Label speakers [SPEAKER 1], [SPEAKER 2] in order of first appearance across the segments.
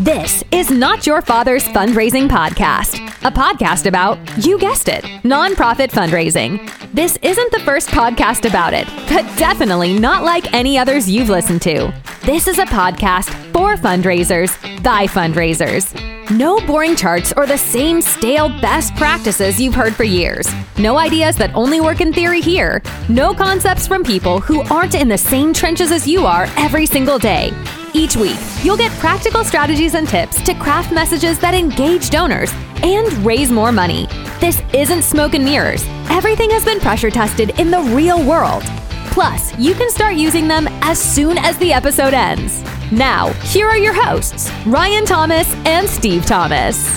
[SPEAKER 1] This is Not Your Father's Fundraising Podcast, a podcast about, you guessed it, nonprofit fundraising. This isn't the first podcast about it, but definitely not like any others you've listened to. This is a podcast for fundraisers by fundraisers. No boring charts or the same stale best practices you've heard for years. No ideas that only work in theory here. No concepts from people who aren't in the same trenches as you are every single day. Each week, you'll get practical strategies and tips to craft messages that engage donors and raise more money. This isn't smoke and mirrors. Everything has been pressure tested in the real world. Plus, you can start using them as soon as the episode ends. Now, here are your hosts, Ryan Thomas and Steve Thomas.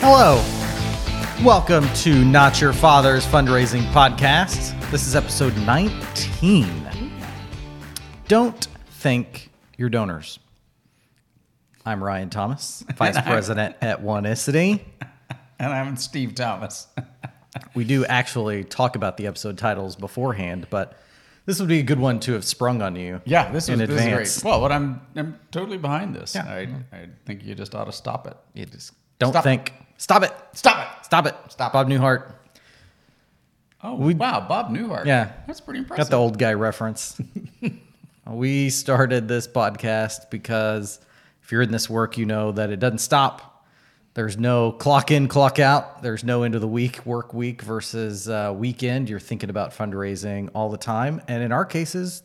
[SPEAKER 2] Hello. Welcome to Not Your Father's Fundraising Podcast. This is episode 19. Don't think your donors. I'm Ryan Thomas, Vice President at Oneicity.
[SPEAKER 3] And I'm Steve Thomas.
[SPEAKER 2] We do actually talk about the episode titles beforehand, but this would be a good one to have sprung on you.
[SPEAKER 3] Yeah, this
[SPEAKER 2] in
[SPEAKER 3] is, this is great. Well, but I'm I'm totally behind this.
[SPEAKER 2] Yeah.
[SPEAKER 3] I, I think you just ought to stop it.
[SPEAKER 2] You just don't
[SPEAKER 3] Stop.
[SPEAKER 2] think. Stop it.
[SPEAKER 3] Stop it.
[SPEAKER 2] Stop it.
[SPEAKER 3] Stop.
[SPEAKER 2] Bob Newhart.
[SPEAKER 3] Oh, wow, Bob Newhart.
[SPEAKER 2] Yeah.
[SPEAKER 3] that's pretty impressive.
[SPEAKER 2] Got the old guy reference. we started this podcast because if you're in this work, you know that it doesn't stop. There's no clock in, clock out. There's no end of the week, work week versus uh, weekend. You're thinking about fundraising all the time. And in our cases,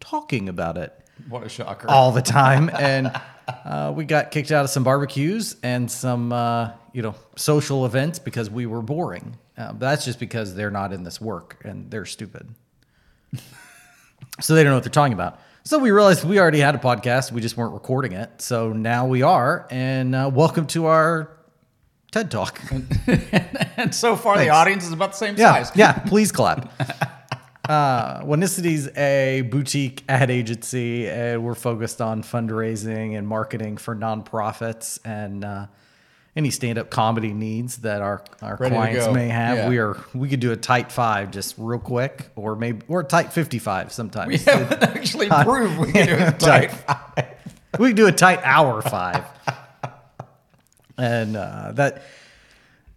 [SPEAKER 2] talking about it
[SPEAKER 3] What a shocker.
[SPEAKER 2] all the time. And uh, we got kicked out of some barbecues and some, uh, you know, social events because we were boring. Uh, but that's just because they're not in this work and they're stupid. So they don't know what they're talking about. So we realized we already had a podcast. We just weren't recording it. So now we are. And uh, welcome to our TED Talk.
[SPEAKER 3] and so far, the audience is about the same
[SPEAKER 2] Yeah,
[SPEAKER 3] size.
[SPEAKER 2] yeah. Please clap. Uh, Oneicity's a boutique ad agency, and we're focused on fundraising and marketing for nonprofits and uh, any stand-up comedy needs that our our
[SPEAKER 3] Ready
[SPEAKER 2] clients may have.
[SPEAKER 3] Yeah.
[SPEAKER 2] We are we could do a tight five just real quick, or maybe or a tight fifty-five sometimes.
[SPEAKER 3] We haven't actually proved we can do it
[SPEAKER 2] Tight.
[SPEAKER 3] tight.
[SPEAKER 2] we can do a tight hour five. and uh, that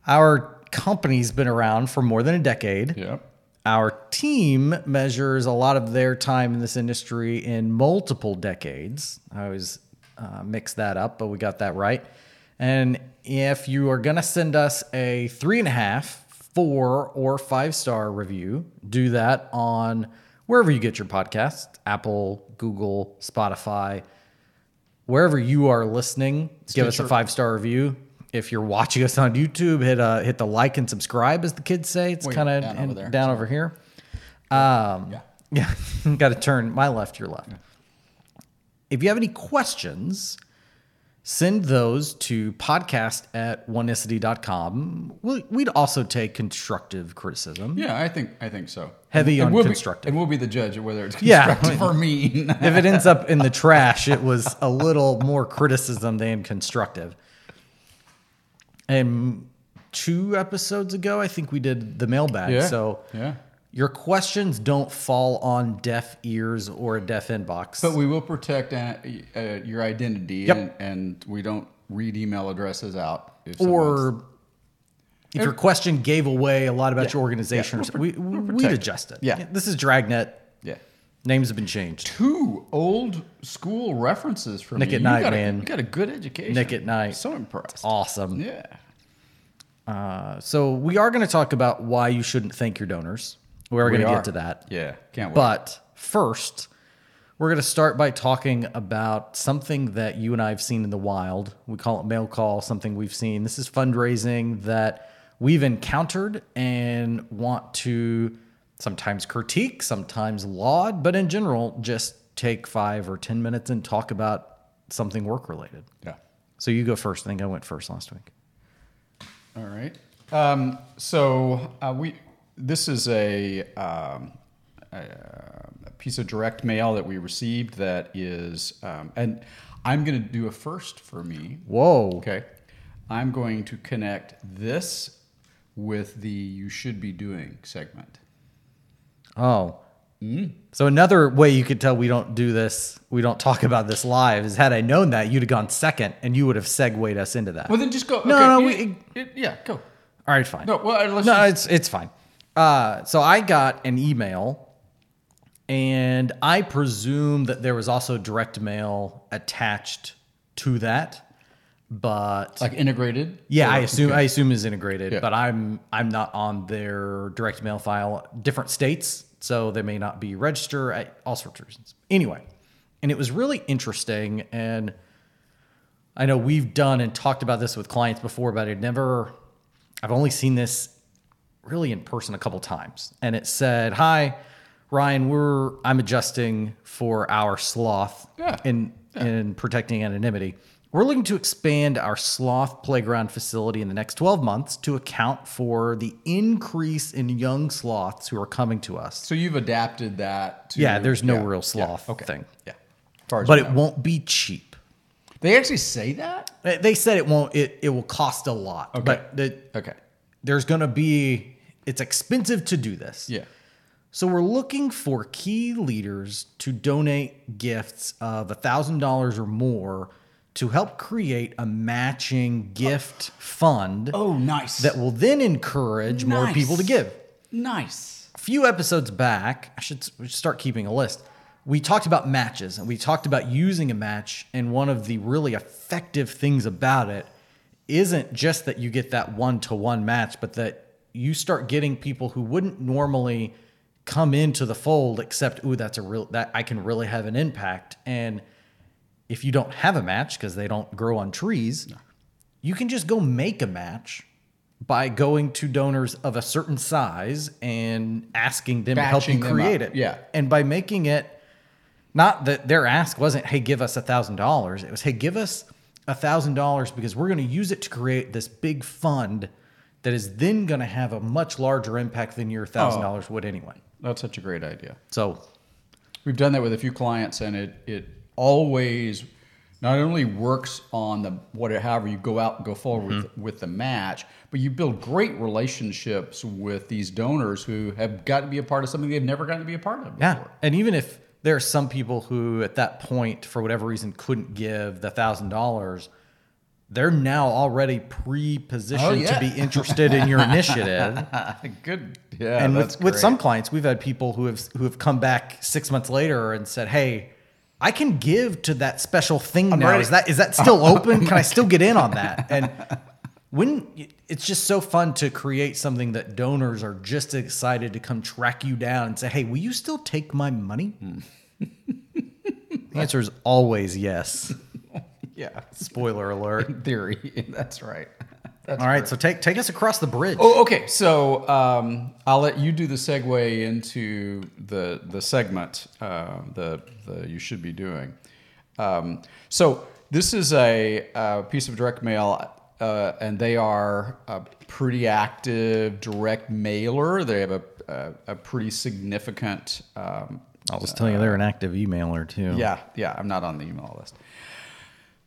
[SPEAKER 2] our company's been around for more than a decade.
[SPEAKER 3] Yep.
[SPEAKER 2] Our team measures a lot of their time in this industry in multiple decades. I always uh, mix that up, but we got that right. And if you are going to send us a three and a half, four, or five star review, do that on wherever you get your podcast Apple, Google, Spotify, wherever you are listening, give us a five star review. If you're watching us on YouTube, hit uh, hit the like and subscribe, as the kids say. It's kind of
[SPEAKER 3] down over there.
[SPEAKER 2] down over here. Um,
[SPEAKER 3] Yeah.
[SPEAKER 2] yeah, got to turn my left, your left. If you have any questions, send those to podcast at oneicity.com. We- We'd also take constructive criticism.
[SPEAKER 3] Yeah, I think I think so.
[SPEAKER 2] Heavy
[SPEAKER 3] And
[SPEAKER 2] on
[SPEAKER 3] we'll be-
[SPEAKER 2] constructive.
[SPEAKER 3] and we'll be the judge of whether it's
[SPEAKER 2] Yeah.
[SPEAKER 3] constructive or mean.
[SPEAKER 2] If it ends up in the trash, it was a little more criticism than constructive. And two episodes ago, I think we did the mailbag.
[SPEAKER 3] Yeah,
[SPEAKER 2] So
[SPEAKER 3] yeah.
[SPEAKER 2] Your questions don't fall on deaf ears or a deaf inbox.
[SPEAKER 3] But we will protect uh, uh, your identity,
[SPEAKER 2] Yep.
[SPEAKER 3] and, and we don't read email addresses out. If
[SPEAKER 2] or if your question gave away a lot about
[SPEAKER 3] Yeah.
[SPEAKER 2] your organization,
[SPEAKER 3] Yeah,
[SPEAKER 2] we,
[SPEAKER 3] we'll
[SPEAKER 2] we'd adjust it.
[SPEAKER 3] Yeah.
[SPEAKER 2] This is Dragnet.
[SPEAKER 3] yeah,
[SPEAKER 2] Names have been changed.
[SPEAKER 3] two old school references from
[SPEAKER 2] Nick
[SPEAKER 3] you.
[SPEAKER 2] at
[SPEAKER 3] You
[SPEAKER 2] Night,
[SPEAKER 3] got a- you got a good education.
[SPEAKER 2] Nick at Night.
[SPEAKER 3] So impressed.
[SPEAKER 2] Awesome.
[SPEAKER 3] Yeah.
[SPEAKER 2] Uh, so we are going to talk about why you shouldn't thank your donors. We're going to
[SPEAKER 3] are.
[SPEAKER 2] get to that.
[SPEAKER 3] Yeah. Can't wait.
[SPEAKER 2] But first, we're going to start by talking about something that you and I have seen in the wild. We call it mail call, something we've seen. This is fundraising that we've encountered and want to sometimes critique, sometimes laud, but in general, just take five or 10 minutes and talk about something work related.
[SPEAKER 3] yeah.
[SPEAKER 2] So you go first. I think I went first last week.
[SPEAKER 3] All right. Um, so uh, we this is a, um, a, a piece of direct mail that we received that is, um, and I'm going to do a first for me.
[SPEAKER 2] Whoa.
[SPEAKER 3] Okay. I'm going to connect this with the "You should be doing" segment.
[SPEAKER 2] Oh, So another way you could tell we don't do this, we don't talk about this live, is had I known that, you'd have gone second, and you would have segued us into that.
[SPEAKER 3] Well, then just go.
[SPEAKER 2] No,
[SPEAKER 3] okay,
[SPEAKER 2] no,
[SPEAKER 3] yeah,
[SPEAKER 2] we-
[SPEAKER 3] it- yeah, go.
[SPEAKER 2] All right, fine.
[SPEAKER 3] No, well, let's
[SPEAKER 2] no,
[SPEAKER 3] just-
[SPEAKER 2] it's it's fine. Uh, so I got an email, and I presume that there was also direct mail attached to that, but
[SPEAKER 3] Like integrated.
[SPEAKER 2] yeah, I assume
[SPEAKER 3] okay.
[SPEAKER 2] I assume is integrated,
[SPEAKER 3] Yeah.
[SPEAKER 2] but I'm I'm not on their direct mail file. Different states, so they may not be registered. All sorts of reasons. Anyway, and it was really interesting, and I know we've done and talked about this with clients before, but I'd never. I've only seen this really in person a couple times, and it said, "Hi, Ryan. We're I'm adjusting for our sloth
[SPEAKER 3] Yeah.
[SPEAKER 2] in in protecting anonymity. We're looking to expand our sloth playground facility in the next 12 months to account for the increase in young sloths who are coming to us.
[SPEAKER 3] So you've adapted that. to...
[SPEAKER 2] Yeah, there's no
[SPEAKER 3] yeah,
[SPEAKER 2] real
[SPEAKER 3] yeah,
[SPEAKER 2] sloth
[SPEAKER 3] okay.
[SPEAKER 2] thing.
[SPEAKER 3] Yeah. As far as
[SPEAKER 2] But it
[SPEAKER 3] know.
[SPEAKER 2] won't be cheap.
[SPEAKER 3] They actually say that.
[SPEAKER 2] They- They said it won't. It it will cost a lot.
[SPEAKER 3] Okay.
[SPEAKER 2] But the,
[SPEAKER 3] Okay.
[SPEAKER 2] there's going to be. It's expensive to do this.
[SPEAKER 3] Yeah.
[SPEAKER 2] So we're looking for key leaders to donate gifts of $1,000 or more to help create a matching gift fund
[SPEAKER 3] Oh, nice.
[SPEAKER 2] that will then encourage more people to give.
[SPEAKER 3] nice.
[SPEAKER 2] A few episodes back, I should start keeping a list. We talked about matches and we talked about using a match. And one of the really effective things about it isn't just that you get that one to one match, but that you start getting people who wouldn't normally come into the fold except, ooh, that's a real, that I can really have an impact. And if you don't have a match because they don't grow on trees, you can just go make a match by going to donors of a certain size and asking them to help you create it.
[SPEAKER 3] yeah.
[SPEAKER 2] And by making it not that their ask wasn't, hey, give us a thousand dollars. It was, hey, give us a thousand dollars because we're going to use it to create this big fund that is then going to have a much larger impact than your thousand dollars would anyway.
[SPEAKER 3] That's such a great idea.
[SPEAKER 2] So
[SPEAKER 3] We've done that with a few clients, and it it always not only works on the whatever however you go out and go forward
[SPEAKER 2] Mm-hmm.
[SPEAKER 3] with with the match, but you build great relationships with these donors who have got to be a part of something they've never gotten to be a part of.
[SPEAKER 2] Yeah. And even if there are some people who at that point, for whatever reason, couldn't give the thousand dollars, they're now already pre-positioned
[SPEAKER 3] Oh, yeah.
[SPEAKER 2] to be interested in your initiative.
[SPEAKER 3] Good. Yeah.
[SPEAKER 2] and with, with some clients, we've had people who have who have come back six months later and said, "Hey, I can give to that special thing now.
[SPEAKER 3] ready."
[SPEAKER 2] Is that is that still open? can I still get in on that?" And when it's just so fun to create something that donors are just excited to come track you down and say, "Hey, will you still take my money?"
[SPEAKER 3] Hmm.
[SPEAKER 2] the answer is always yes.
[SPEAKER 3] Yeah.
[SPEAKER 2] Spoiler alert.
[SPEAKER 3] In theory, that's right. That's
[SPEAKER 2] All right, so take take us across the bridge.
[SPEAKER 3] Oh, okay. So um, I'll let you do the segue into the the segment uh, the the you should be doing. Um, so this is a, uh piece of direct mail, uh, and they are a pretty active direct mailer. They have a a, a pretty significant. Um,
[SPEAKER 2] I'll just tell you, they're an active emailer too.
[SPEAKER 3] yeah, yeah, I'm not on the email list.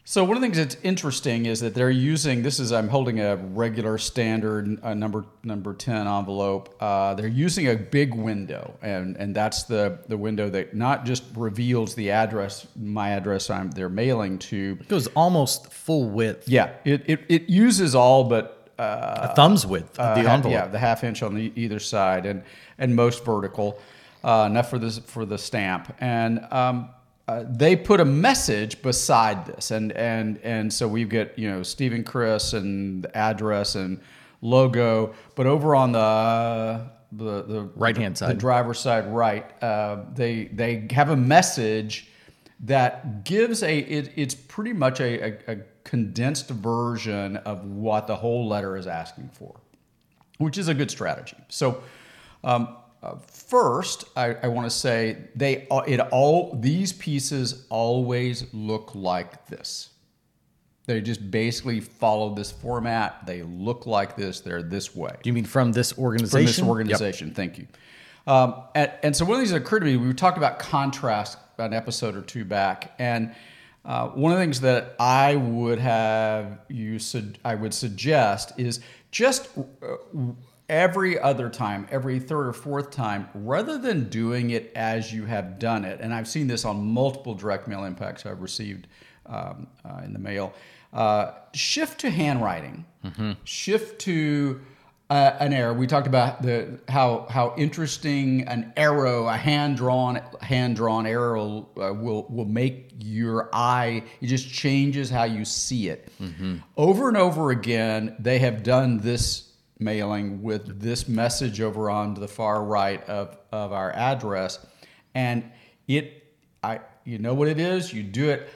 [SPEAKER 3] So one of the things that's interesting is that they're using this is I'm holding a regular standard uh, number number ten envelope. Uh, they're using a big window, and and that's the the window that not just reveals the address, my address I'm they're mailing to.
[SPEAKER 2] It goes almost full width.
[SPEAKER 3] Yeah, it it, it uses all but uh,
[SPEAKER 2] a thumb's width of
[SPEAKER 3] uh,
[SPEAKER 2] the
[SPEAKER 3] half-
[SPEAKER 2] envelope.
[SPEAKER 3] Yeah, the half inch on the, either side, and and most vertical, uh, enough for this for the stamp. And um, uh, they put a message beside this, and and and so we get you know Stephen Chris and the address and logo, but over on the the, the
[SPEAKER 2] Right-hand
[SPEAKER 3] the
[SPEAKER 2] side.
[SPEAKER 3] driver's side right, uh, they they have a message that gives a it, it's pretty much a, a, a condensed version of what the whole letter is asking for which is a good strategy. So um, first i, I want to say they uh, it all these pieces always look like this they just basically follow this format they look like this they're this way
[SPEAKER 2] Do you mean from this organization?
[SPEAKER 3] from this
[SPEAKER 2] Yep.
[SPEAKER 3] organization. Thank you. Um, and, and so one of these that occurred to me, we talked about contrast about an episode or two back, and uh, one of the things that I would have you sug- I would suggest is just uh, every other time, every third or fourth time, rather than doing it as you have done it, and I've seen this on multiple direct mail impacts I've received um, uh, in the mail, uh, shift to handwriting, shift to uh, an arrow. We talked about the how how interesting an arrow, a hand drawn hand drawn arrow, uh, will will make your eye. It just changes how you see it. Over and over again, they have done this mailing with this message over on to the far right of of our address, and it I you know what it is. You do it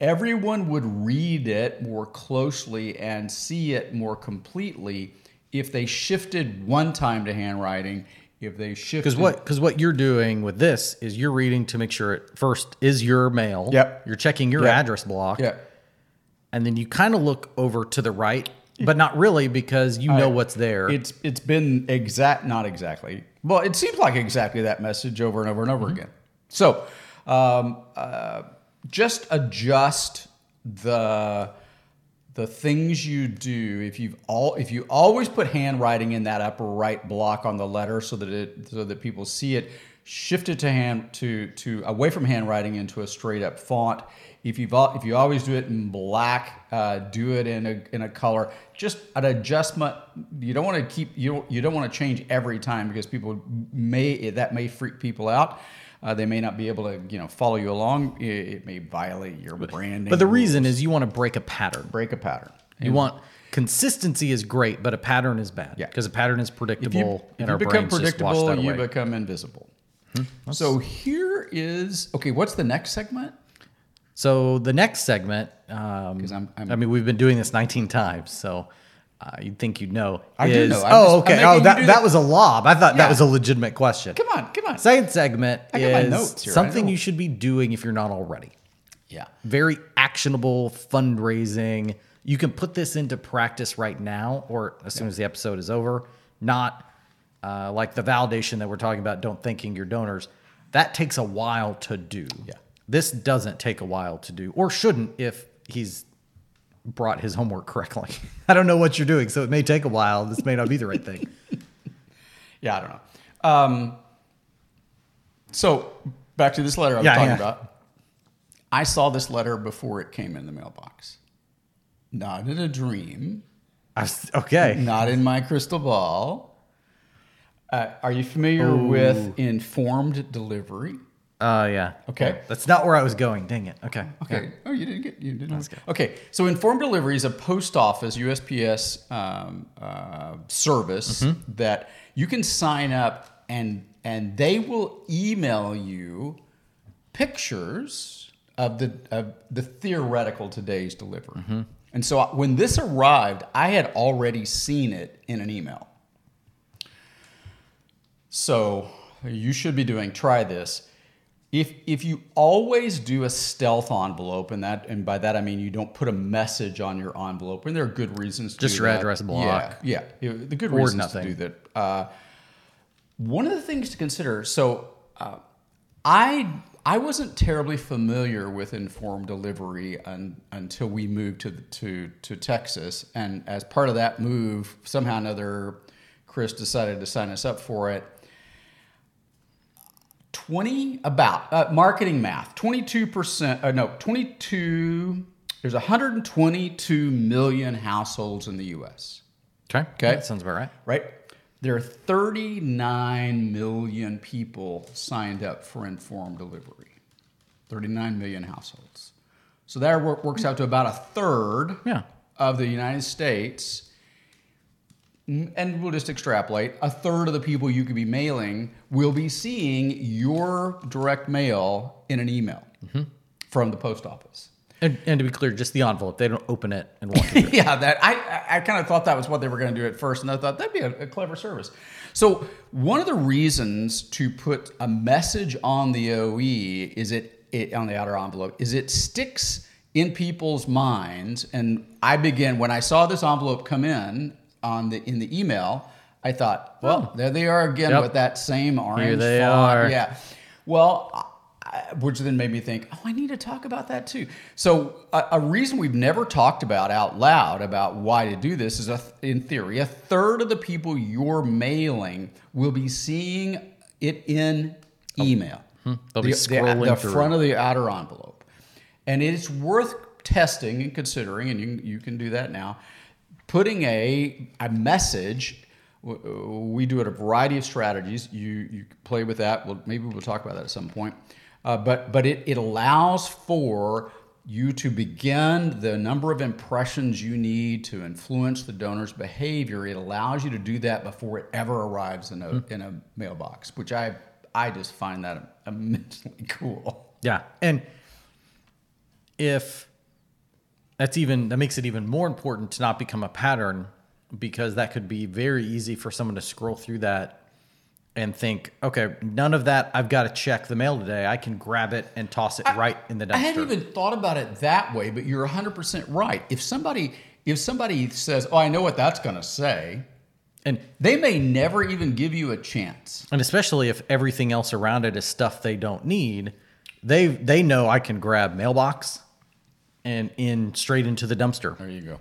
[SPEAKER 3] everyone would read it more closely and see it more completely if they shifted one time to handwriting if they shift,
[SPEAKER 2] Because what because what you're doing with this is you're reading to make sure it first is your mail.
[SPEAKER 3] Yep.
[SPEAKER 2] You're checking your
[SPEAKER 3] Yep.
[SPEAKER 2] address block.
[SPEAKER 3] yeah
[SPEAKER 2] And then you kind of look over to the right, but not really because you know what's there.
[SPEAKER 3] it's it's been exact not exactly. Well it seems like exactly that message over and over and over again. So um, uh, just adjust the the things you do if you've all if you always put handwriting in that upper right block on the letter so that it so that people see it shift it to hand to to away from handwriting into a straight up font if you've al- if you always do it in black uh, do it in a in a color just an adjustment you don't want to keep you don't, you don't want to change every time because people may that may freak people out uh, they may not be able to you know follow you along it, it may violate your branding
[SPEAKER 2] but the
[SPEAKER 3] rules.
[SPEAKER 2] reason is you want to break a pattern.
[SPEAKER 3] break a pattern
[SPEAKER 2] You want consistency is great, but a pattern is bad.
[SPEAKER 3] Yeah.
[SPEAKER 2] Because a pattern is
[SPEAKER 3] if
[SPEAKER 2] predictable
[SPEAKER 3] you,
[SPEAKER 2] and
[SPEAKER 3] if you
[SPEAKER 2] our
[SPEAKER 3] become
[SPEAKER 2] brains just wash
[SPEAKER 3] predictable, you become invisible. So here is okay. What's the next segment?
[SPEAKER 2] So the next segment, um,
[SPEAKER 3] 'Cause I'm- I'm-
[SPEAKER 2] I mean, we've been doing this 19 times, so uh, you'd think you'd know.
[SPEAKER 3] I do
[SPEAKER 2] is-
[SPEAKER 3] know. I'm
[SPEAKER 2] oh,
[SPEAKER 3] just-
[SPEAKER 2] okay. Oh, that, that was a lob. I thought
[SPEAKER 3] Yeah.
[SPEAKER 2] that was a legitimate question.
[SPEAKER 3] Come on, come on.
[SPEAKER 2] Second segment
[SPEAKER 3] I got my
[SPEAKER 2] is
[SPEAKER 3] notes here.
[SPEAKER 2] Something you should be doing if you're not already.
[SPEAKER 3] Yeah.
[SPEAKER 2] Very actionable fundraising. You can put this into practice right now or as soon as the episode is over. Not uh, like the validation that we're talking about, don't thanking your donors. That takes a while to do.
[SPEAKER 3] Yeah.
[SPEAKER 2] This doesn't take a while to do, or shouldn't if he's brought his homework correctly. I don't know what you're doing, so it may take a while. This may not be the right thing.
[SPEAKER 3] Yeah, I don't know. Um, so back to this letter I was
[SPEAKER 2] Yeah,
[SPEAKER 3] talking
[SPEAKER 2] yeah.
[SPEAKER 3] about. I saw this letter before it came in the mailbox. Not in a dream,
[SPEAKER 2] I was, okay.
[SPEAKER 3] not in my crystal ball. Uh, are you familiar with informed delivery?
[SPEAKER 2] Uh, yeah.
[SPEAKER 3] Okay.
[SPEAKER 2] That's not where I was going. Dang it. Okay.
[SPEAKER 3] Okay. Oh, you didn't get you didn't. Okay. So informed delivery is a post office USPS um, uh, service
[SPEAKER 2] Mm-hmm.
[SPEAKER 3] that you can sign up and and they will email you pictures of the of the theoretical today's delivery.
[SPEAKER 2] Mm-hmm.
[SPEAKER 3] And so when this arrived, I had already seen it in an email. So you should be doing try this. If if you always do a stealth envelope, and that and by that I mean you don't put a message on your envelope, and there are good reasons to
[SPEAKER 2] Just
[SPEAKER 3] do
[SPEAKER 2] your
[SPEAKER 3] that.
[SPEAKER 2] address block.
[SPEAKER 3] Yeah, yeah, yeah, the good
[SPEAKER 2] Or
[SPEAKER 3] reasons
[SPEAKER 2] nothing.
[SPEAKER 3] to do that. Uh, one of the things to consider. So uh, I I wasn't terribly familiar with informed delivery un, until we moved to to to Texas, and as part of that move, somehow or another, Chris decided to sign us up for it. 20 about uh, marketing math 22% uh, no 22 there's 122 million households in the us
[SPEAKER 2] Okay.
[SPEAKER 3] Okay.
[SPEAKER 2] That sounds about right.
[SPEAKER 3] right there are 39 million people signed up for informed delivery 39 million households so that works out to about a third
[SPEAKER 2] Yeah.
[SPEAKER 3] of the united states and we'll just extrapolate a third of the people you could be mailing will be seeing your direct mail in an email mm-hmm. from the post office
[SPEAKER 2] And, and to be clear, just the envelope. They don't open it and walk through.
[SPEAKER 3] yeah that i i, I kind of thought that was what they were going to do at first and i thought that'd be a, a clever service so one of the reasons to put a message on the oe is it, it on the outer envelope is it sticks in people's minds and i begin when i saw this envelope come in on the in the email i thought well there they are again
[SPEAKER 2] Yep.
[SPEAKER 3] with that same orange Here
[SPEAKER 2] they
[SPEAKER 3] font.
[SPEAKER 2] are.
[SPEAKER 3] yeah well which then made me think, oh, I need to talk about that too. So, a, a reason we've never talked about out loud about why to do this is, a, in theory, a third of the people you're mailing will be seeing it in email.
[SPEAKER 2] Oh. Hmm. They'll be
[SPEAKER 3] the,
[SPEAKER 2] scrolling
[SPEAKER 3] the, the
[SPEAKER 2] through.
[SPEAKER 3] front of the outer envelope, and it's worth testing and considering, and you, you can do that now. Putting a a message we do it a variety of strategies. You you play with that. Well, maybe we'll talk about that at some point. Uh, but but it, it allows for you to begin the number of impressions you need to influence the donor's behavior. It allows you to do that before it ever arrives in a in a mailbox, which I I just find that immensely cool.
[SPEAKER 2] Yeah. And if that's even that makes it even more important to not become a pattern because that could be very easy for someone to scroll through that and think, okay, none of that. I've got to check the mail today. I can grab it and toss it right in the dumpster.
[SPEAKER 3] I hadn't even thought about it that way, but you're 100% right. If somebody if somebody says, "Oh, I know what that's going to say,"
[SPEAKER 2] and
[SPEAKER 3] they may never even give you a chance.
[SPEAKER 2] and especially if everything else around it is stuff they don't need, they they know I can grab mailbox and in straight into the dumpster.
[SPEAKER 3] There you go.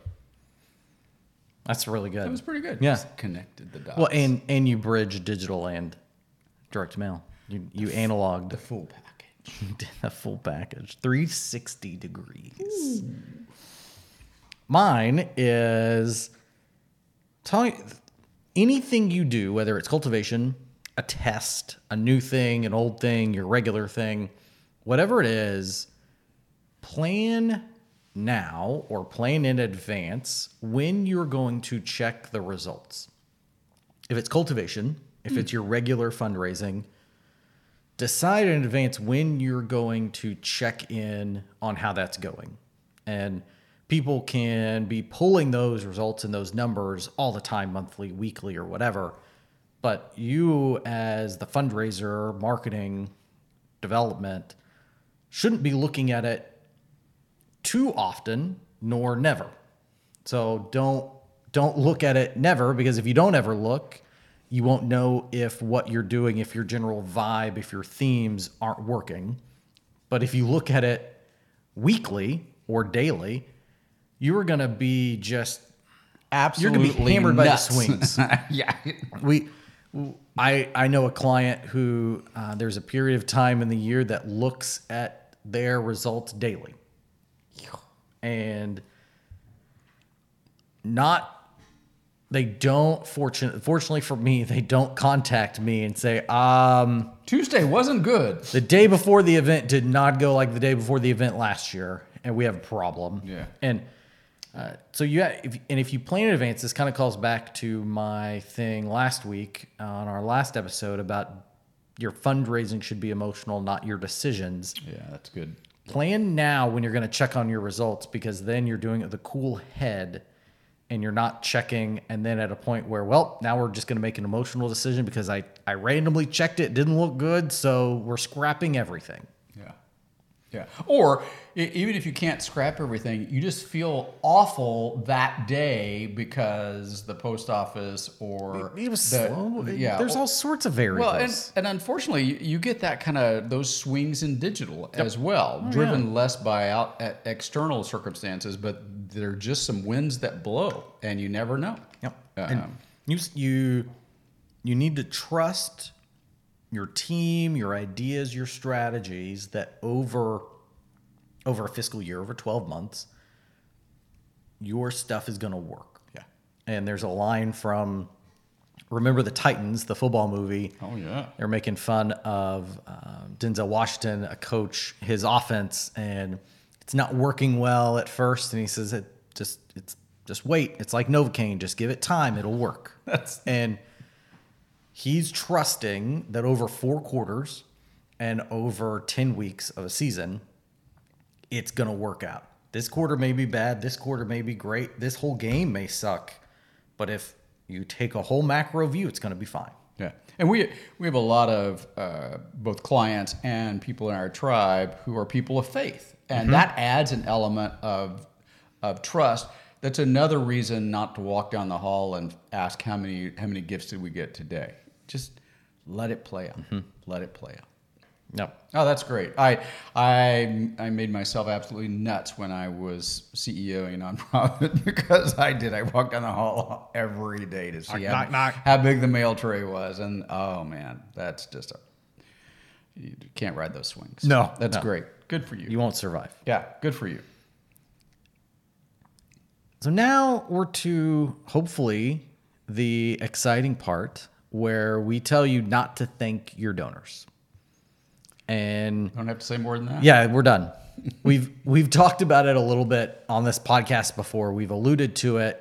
[SPEAKER 2] That's really good.
[SPEAKER 3] That was pretty good.
[SPEAKER 2] Yeah.
[SPEAKER 3] Just connected the dots.
[SPEAKER 2] Well, and and you bridge digital and direct mail. You you analogged
[SPEAKER 3] the full package.
[SPEAKER 2] You did a full package, 360 degrees. Mine is tell anything you do, whether it's cultivation, a test, a new thing, an old thing, your regular thing, whatever it is, plan now or plan in advance when you're going to check the results. If it's cultivation, if it's hmm. your regular fundraising, decide in advance when you're going to check in on how that's going. And people can be pulling those results and those numbers all the time, monthly, weekly, or whatever. But you, as the fundraiser, marketing, development, shouldn't be looking at it too often nor never. So don't don't look at it never because if you don't ever look, you won't know if what you're doing, if your general vibe, if your themes aren't working. But if you look at it weekly or daily, you are going to be just
[SPEAKER 3] Absolutely.
[SPEAKER 2] you're going to be hammered
[SPEAKER 3] nuts.
[SPEAKER 2] by the swings.
[SPEAKER 3] yeah.
[SPEAKER 2] we I I know a client who uh, there's a period of time in the year that looks at their results daily, and not they don't fortunate fortunately for me they don't contact me and say um
[SPEAKER 3] Tuesday wasn't good.
[SPEAKER 2] the day before the event did not go like the day before the event last year, and we have a problem.
[SPEAKER 3] Yeah.
[SPEAKER 2] And uh, so you if, and if you plan in advance, this kind of calls back to my thing last week on our last episode about your fundraising should be emotional, not your decisions.
[SPEAKER 3] Yeah, that's good.
[SPEAKER 2] Plan now when you're going to check on your results because then you're doing it with a cool head and you're not checking and then at a point where well now we're just going to make an emotional decision because I, I randomly checked it didn't look good so we're scrapping everything
[SPEAKER 3] Yeah. Yeah. Or even if you can't scrap everything, you just feel awful that day because the post office or
[SPEAKER 2] it was
[SPEAKER 3] the-
[SPEAKER 2] slow
[SPEAKER 3] Yeah.
[SPEAKER 2] there's all sorts of variables
[SPEAKER 3] well, and, and unfortunately, you, get that kind of those swings in digital as well,
[SPEAKER 2] Oh,
[SPEAKER 3] driven less by out external circumstances, but there are just some winds that blow, and you never know.
[SPEAKER 2] Yep.
[SPEAKER 3] Um,
[SPEAKER 2] and you you you need to trust your team, your ideas, your strategies that over over a fiscal year, over 12 months, your stuff is going to work.
[SPEAKER 3] Yeah.
[SPEAKER 2] And there's a line from Remember the Titans, the football movie.
[SPEAKER 3] Oh yeah.
[SPEAKER 2] They're making fun of um, Denzel Washington, a coach, his offense, and it's not working well at first. And he says, "It just it's just wait. It's like Novocaine. Just give it time. It'll work."
[SPEAKER 3] That's-
[SPEAKER 2] and he's trusting that over four quarters and over ten weeks of a season, it's gonna work out. This quarter may be bad. This quarter may be great. This whole game may suck, but if you take a whole macro view, it's gonna be fine.
[SPEAKER 3] Yeah, and we we have a lot of uh, both clients and people in our tribe who are people of faith, and that adds an element of of trust. That's another reason not to walk down the hall and ask how many how many gifts did we get today. Just let it play out. Mm-hmm. Let it play out.
[SPEAKER 2] No.
[SPEAKER 3] Oh, that's great. I I I made myself absolutely nuts when I was CEO in a nonprofit because I did. I walked down the hall every day to see how,
[SPEAKER 2] knock, knock.
[SPEAKER 3] how big the mail tray was, and oh man, that's just a you can't ride those swings.
[SPEAKER 2] No,
[SPEAKER 3] that's
[SPEAKER 2] no.
[SPEAKER 3] great. Good for you.
[SPEAKER 2] You won't survive.
[SPEAKER 3] yeah, good for you.
[SPEAKER 2] So now we're to hopefully the exciting part where we tell you not to thank your donors. And I
[SPEAKER 3] Don't have to say more than that.
[SPEAKER 2] yeah, we're done. we've we've talked about it a little bit on this podcast before. We've alluded to it,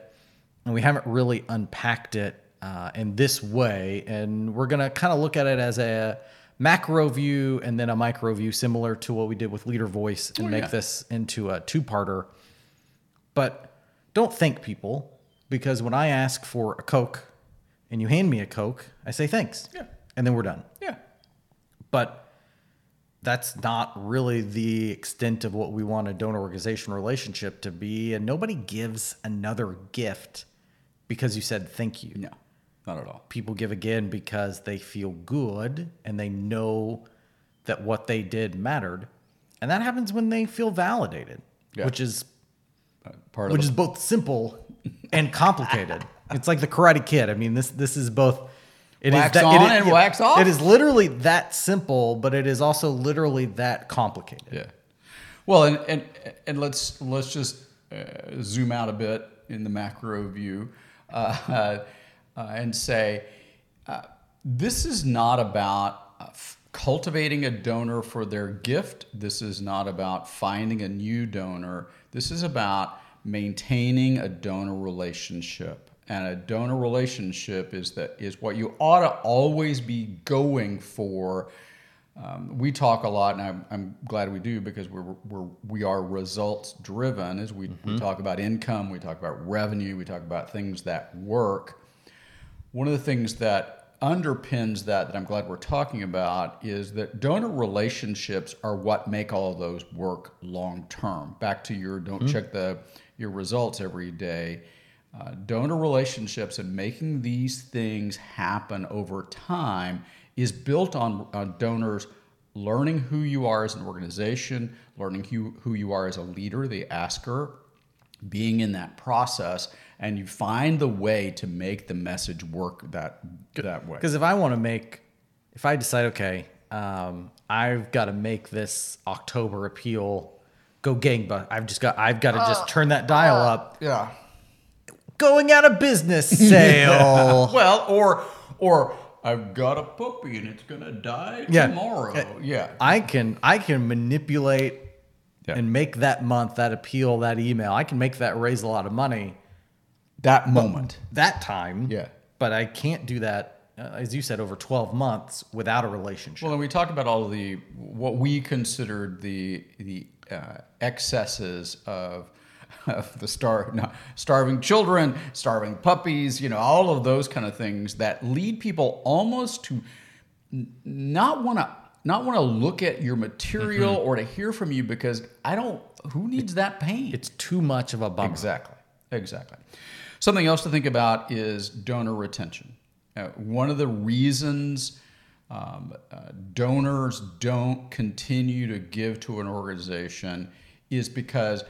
[SPEAKER 2] and we haven't really unpacked it uh, in this way. And we're gonna kind of look at it as a macro view and then a micro view, similar to what we did with Leader Voice, and
[SPEAKER 3] Oh,
[SPEAKER 2] make
[SPEAKER 3] yeah.
[SPEAKER 2] this into a two-parter. But don't thank people because when I ask for a Coke and you hand me a Coke, I say thanks.
[SPEAKER 3] Yeah.
[SPEAKER 2] And then we're done
[SPEAKER 3] Yeah.
[SPEAKER 2] but that's not really the extent of what we want a donor organization relationship to be and nobody gives another gift because you said thank you
[SPEAKER 3] No, not at all.
[SPEAKER 2] people give again because they feel good and they know that what they did mattered and that happens when they feel validated
[SPEAKER 3] Yeah.
[SPEAKER 2] which is
[SPEAKER 3] Uh, Part
[SPEAKER 2] which is both simple and complicated. it's like the Karate Kid. I mean, this this is both. It is
[SPEAKER 3] Wax
[SPEAKER 2] that,
[SPEAKER 3] on
[SPEAKER 2] it is-
[SPEAKER 3] and wax off?
[SPEAKER 2] It is literally that simple, but it is also literally that complicated.
[SPEAKER 3] yeah. Well, and and and let's let's just uh, zoom out a bit in the macro view uh, uh, and say uh, this is not about uh, f- cultivating a donor for their gift. This is not about finding a new donor. This is about maintaining a donor relationship. And a donor relationship is that is what you ought to always be going for. Um, we talk a lot, and I'm, I'm glad we do because we're, we're we are results driven. As we, we talk about income, we talk about revenue, we talk about things that work. One of the things that underpins that that I'm glad we're talking about is that donor relationships are what make all of those work long term. Back to your don't check the your results every day. Uh, donor relationships and making these things happen over time is built on, on donors learning who you are as an organization, learning who, who you are as a leader, the asker, being in that process and you find the way to make the message work that that way.
[SPEAKER 2] Because if I want to make, if I decide, okay, um, I've got to make this October appeal go gangbusters. I've just got, I've got to just turn that dial up.
[SPEAKER 3] Yeah.
[SPEAKER 2] Going out of business sale.
[SPEAKER 3] Well, or or I've got a puppy and it's gonna die
[SPEAKER 2] Yeah.
[SPEAKER 3] tomorrow. Yeah.
[SPEAKER 2] I can I can manipulate
[SPEAKER 3] Yeah.
[SPEAKER 2] and make that month, that appeal, that email. I can make that raise a lot of money
[SPEAKER 3] That moment.
[SPEAKER 2] that time.
[SPEAKER 3] Yeah.
[SPEAKER 2] But I can't do that, uh, as you said, over 12 months without a relationship.
[SPEAKER 3] Well, and we talked about all of the what we considered the the uh, excesses of of the star no, starving children, starving puppies, you know, all of those kind of things that lead people almost to not want to not want to look at your material or to hear from you because I don't. Who needs that pain?
[SPEAKER 2] it's too much of a bummer.
[SPEAKER 3] Exactly. Exactly. Something else to think about is donor retention. Uh, one of the reasons um, uh, donors don't continue to give to an organization is because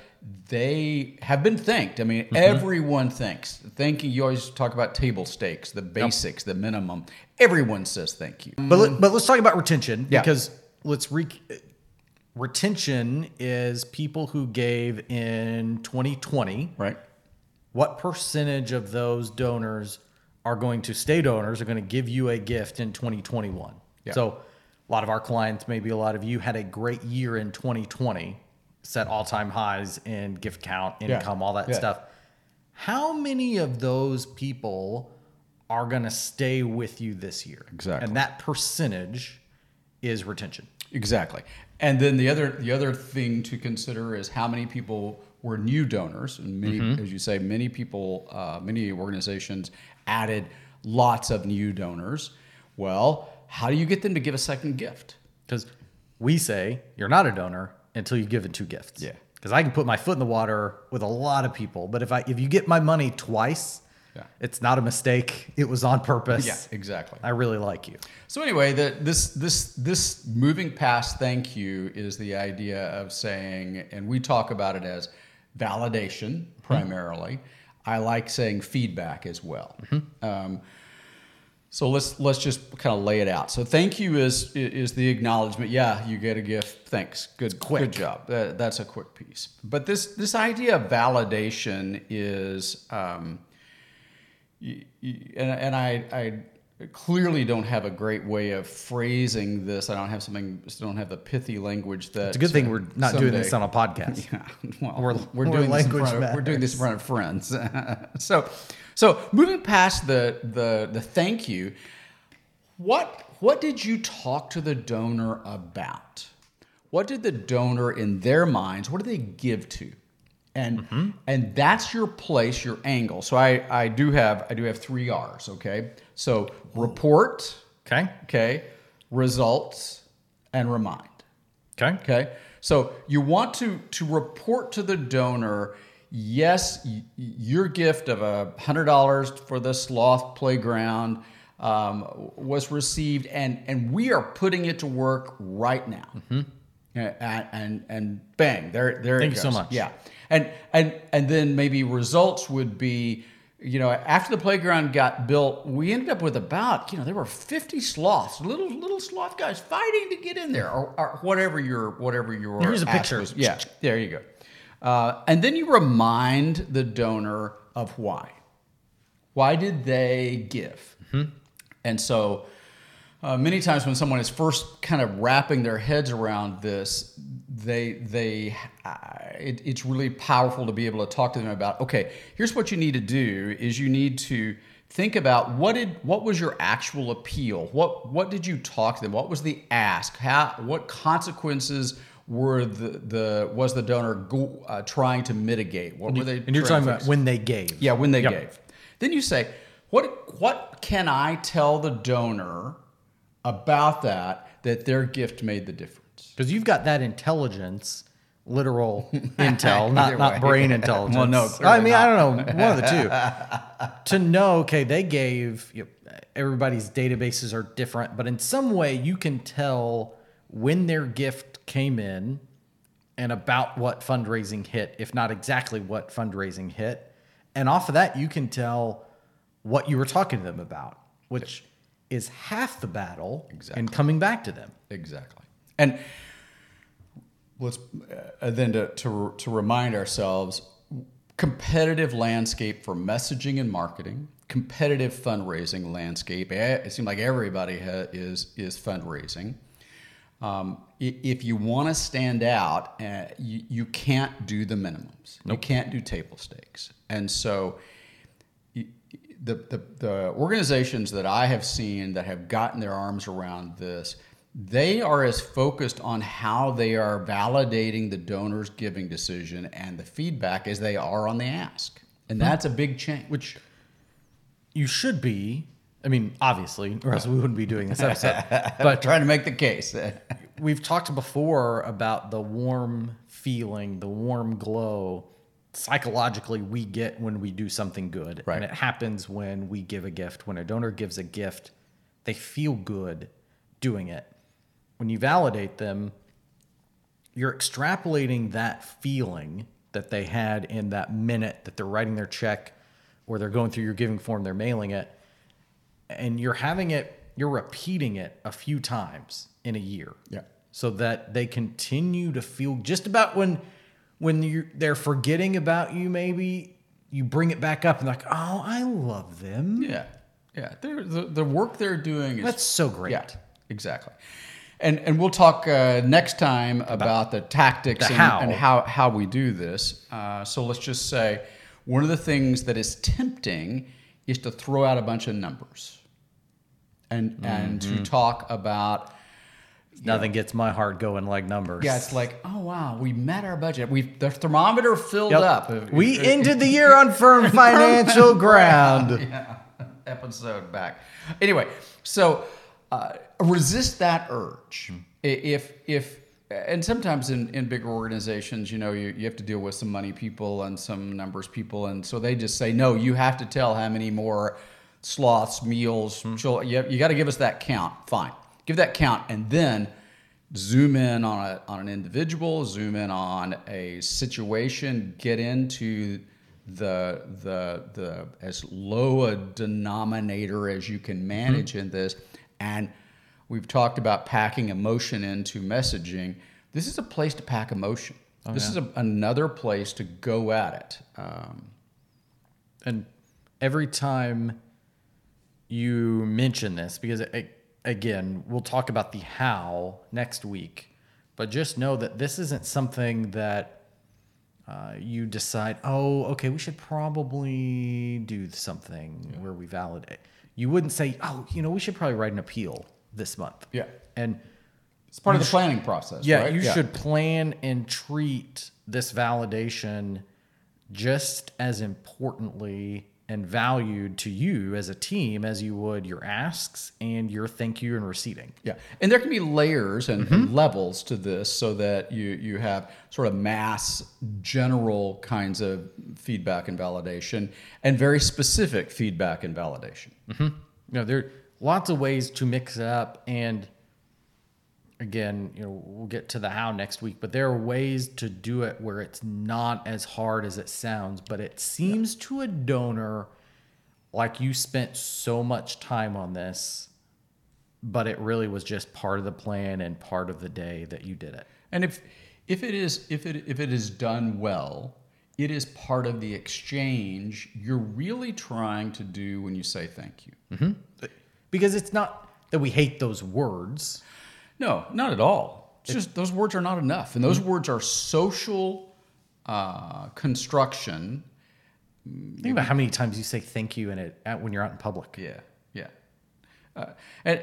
[SPEAKER 3] they have been thanked. I mean, mm-hmm. everyone thanks. Thank you You always talk about table stakes, the basics, the minimum. Everyone says thank you.
[SPEAKER 2] But, let, but let's talk about retention
[SPEAKER 3] Yeah.
[SPEAKER 2] because let's re- retention is people who gave in 2020.
[SPEAKER 3] Right?
[SPEAKER 2] What percentage of those donors are going to stay donors, are going to give you a gift in 2021?
[SPEAKER 3] Yeah.
[SPEAKER 2] So a lot of our clients, maybe a lot of you had a great year in 2020, set all time highs in gift count,
[SPEAKER 3] Yeah.
[SPEAKER 2] income, all that
[SPEAKER 3] Yeah.
[SPEAKER 2] stuff. How many of those people are going to stay with you this year?
[SPEAKER 3] Exactly.
[SPEAKER 2] And that percentage is retention.
[SPEAKER 3] Exactly. And then the other the other thing to consider is how many people were new donors, and many,
[SPEAKER 2] Mm-hmm.
[SPEAKER 3] as you say, many people, uh, many organizations added lots of new donors. Well, how do you get them to give a second gift?
[SPEAKER 2] Because we say you're not a donor until you give it two gifts.
[SPEAKER 3] Yeah.
[SPEAKER 2] Because I can put my foot in the water with a lot of people, but if I if you get my money twice,
[SPEAKER 3] Yeah.
[SPEAKER 2] It's not a mistake. It was on purpose.
[SPEAKER 3] Yeah, exactly.
[SPEAKER 2] I really like you.
[SPEAKER 3] So anyway, the, this this this moving past thank you is the idea of saying, and we talk about it as validation primarily. I like saying feedback as well. Um, so let's let's just kind of lay it out. So thank you is is the acknowledgement. Yeah, you get a gift. Thanks. Good Quick. good job. That, that's a quick piece. But this this idea of validation is. Um, and, and I, I clearly don't have a great way of phrasing this. I don't have something. Don't have the pithy language that.
[SPEAKER 2] It's a good thing we're not doing this on a podcast.
[SPEAKER 3] Yeah, well,
[SPEAKER 2] We're-
[SPEAKER 3] we're,
[SPEAKER 2] we're
[SPEAKER 3] doing this in front of, we're doing this in front of friends. so, so moving past the the the thank you, what what did you talk to the donor about? What did the donor in their minds? What did they give to? And mm-hmm. and that's your place, your angle. So I I do have I do have three R's. Okay, so report.
[SPEAKER 2] Okay.
[SPEAKER 3] Okay, results and remind.
[SPEAKER 2] Okay.
[SPEAKER 3] Okay. So you want to to report to the donor, yes, y- your gift of a hundred dollars for the sloth playground um, was received, and and we are putting it to work right now. Yeah, And, and and bang, there there.
[SPEAKER 2] Thank
[SPEAKER 3] it
[SPEAKER 2] you so much.
[SPEAKER 3] Yeah, and and and then maybe results would be. You know, after the playground got built, we ended up with about, you know, there were 50 sloths, little little sloth guys fighting to get in there, or, or whatever your whatever your
[SPEAKER 2] Here's a picture.
[SPEAKER 3] was. Yeah, there you go. Uh, and then you remind the donor of why. Why did they give? And so, uh, many times when someone is first kind of wrapping their heads around this, they they uh, it, it's really powerful to be able to talk to them about. Okay, here's what you need to do: is you need to think about what did what was your actual appeal? What what did you talk to them? What was the ask? How what consequences were the the was the donor go, uh, trying to mitigate? What were they?
[SPEAKER 2] And you're talking about when they gave.
[SPEAKER 3] Yeah, when they
[SPEAKER 2] Yep.
[SPEAKER 3] gave. Then you say, what what can I tell the donor about that that their gift made the difference?
[SPEAKER 2] Because you've got that intelligence, literal intel, not not brain intelligence.
[SPEAKER 3] Well, no,
[SPEAKER 2] I mean, I don't know, one of the two. to know, okay, they gave. You know, everybody's databases are different, but in some way, you can tell when their gift came in and about what fundraising hit, if not exactly what fundraising hit. And off of that, you can tell what you were talking to them about, which is half the battle
[SPEAKER 3] Exactly.
[SPEAKER 2] in coming back to them.
[SPEAKER 3] Exactly. And let's uh, then to, to to remind ourselves competitive landscape for messaging and marketing competitive fundraising landscape it seems like everybody ha- is is fundraising um, if you want to stand out uh, you, you can't do the minimums you can't do table stakes and so the, the, the organizations that I have seen that have gotten their arms around this, they are as focused on how they are validating the donor's giving decision and the feedback as they are on the ask. And that's a big change.
[SPEAKER 2] which you should be. I mean, obviously, or else we wouldn't be doing this episode. but
[SPEAKER 3] trying to make the case.
[SPEAKER 2] we've talked before about the warm feeling, the warm glow psychologically we get when we do something good.
[SPEAKER 3] Right.
[SPEAKER 2] And it happens when we give a gift. When a donor gives a gift, they feel good doing it. When you validate them, you're extrapolating that feeling that they had in that minute that they're writing their check or they're going through your giving form, they're mailing it, and you're having it, you're repeating it a few times in a year.
[SPEAKER 3] Yeah.
[SPEAKER 2] So that they continue to feel just about when when you they're forgetting about you, maybe you bring it back up and like, oh, I love them.
[SPEAKER 3] Yeah, yeah. They're, the the work they're doing is
[SPEAKER 2] That's so great.
[SPEAKER 3] Yeah, exactly. And and we'll talk uh, next time about, the tactics
[SPEAKER 2] the
[SPEAKER 3] and,
[SPEAKER 2] how.
[SPEAKER 3] and how how we do this. Uh, so let's just say one of the things that is tempting is to throw out a bunch of numbers and and
[SPEAKER 2] Mm-hmm.
[SPEAKER 3] to talk about.
[SPEAKER 2] Nothing gets my heart going like numbers.
[SPEAKER 3] Yeah, it's like, oh wow, we met our budget. We the thermometer filled
[SPEAKER 2] Yep.
[SPEAKER 3] up.
[SPEAKER 2] We ended the year on firm financial ground.
[SPEAKER 3] yeah, episode back. Anyway, so uh, resist that urge. I- If if and sometimes in, in bigger organizations, you know, you, you have to deal with some money people and some numbers people. And so they just say, no, you have to tell how many more sloths, meals, hmm. chil- you, you got to give us that count. Fine. Give that count. And then zoom in on, a, on an individual, zoom in on a situation, get into the, the, the as low a denominator as you can hmm. manage in this. And We've talked about packing emotion into messaging. This is a place to pack emotion. this is a, another place to go at it. Um,
[SPEAKER 2] And every time you mention this, because a- again, we'll talk about the how next week, but just know that this isn't something that uh, you decide, oh, okay, we should probably do something where we validate. You wouldn't say, oh, you know, we should probably write an appeal this month.
[SPEAKER 3] Yeah.
[SPEAKER 2] And
[SPEAKER 3] it's part of the planning process.
[SPEAKER 2] yeah,
[SPEAKER 3] right?
[SPEAKER 2] you should plan and treat this validation just as importantly and valued to you as a team as you would your asks and your thank you and receiving.
[SPEAKER 3] Yeah, and there can be layers and, and mm-hmm. levels to this, so that you you have sort of mass, general kinds of feedback and validation, and very specific feedback and validation. Mm-hmm.
[SPEAKER 2] You know, there lots of ways to mix it up and again, you know, we'll get to the how next week, but there are ways to do it where it's not as hard as it sounds, but it seems to a donor like you spent so much time on this, but it really was just part of the plan and part of the day that you did it.
[SPEAKER 3] And if if it is if it if it is done well, it is part of the exchange you're really trying to do when you say thank you. Mm-hmm.
[SPEAKER 2] Because it's not that we hate those words.
[SPEAKER 3] No, not at all. It's just those words are not enough, and those words are social uh, construction.
[SPEAKER 2] Think about how many times you say thank you in it at, when you're out in public.
[SPEAKER 3] Yeah, yeah. Uh, and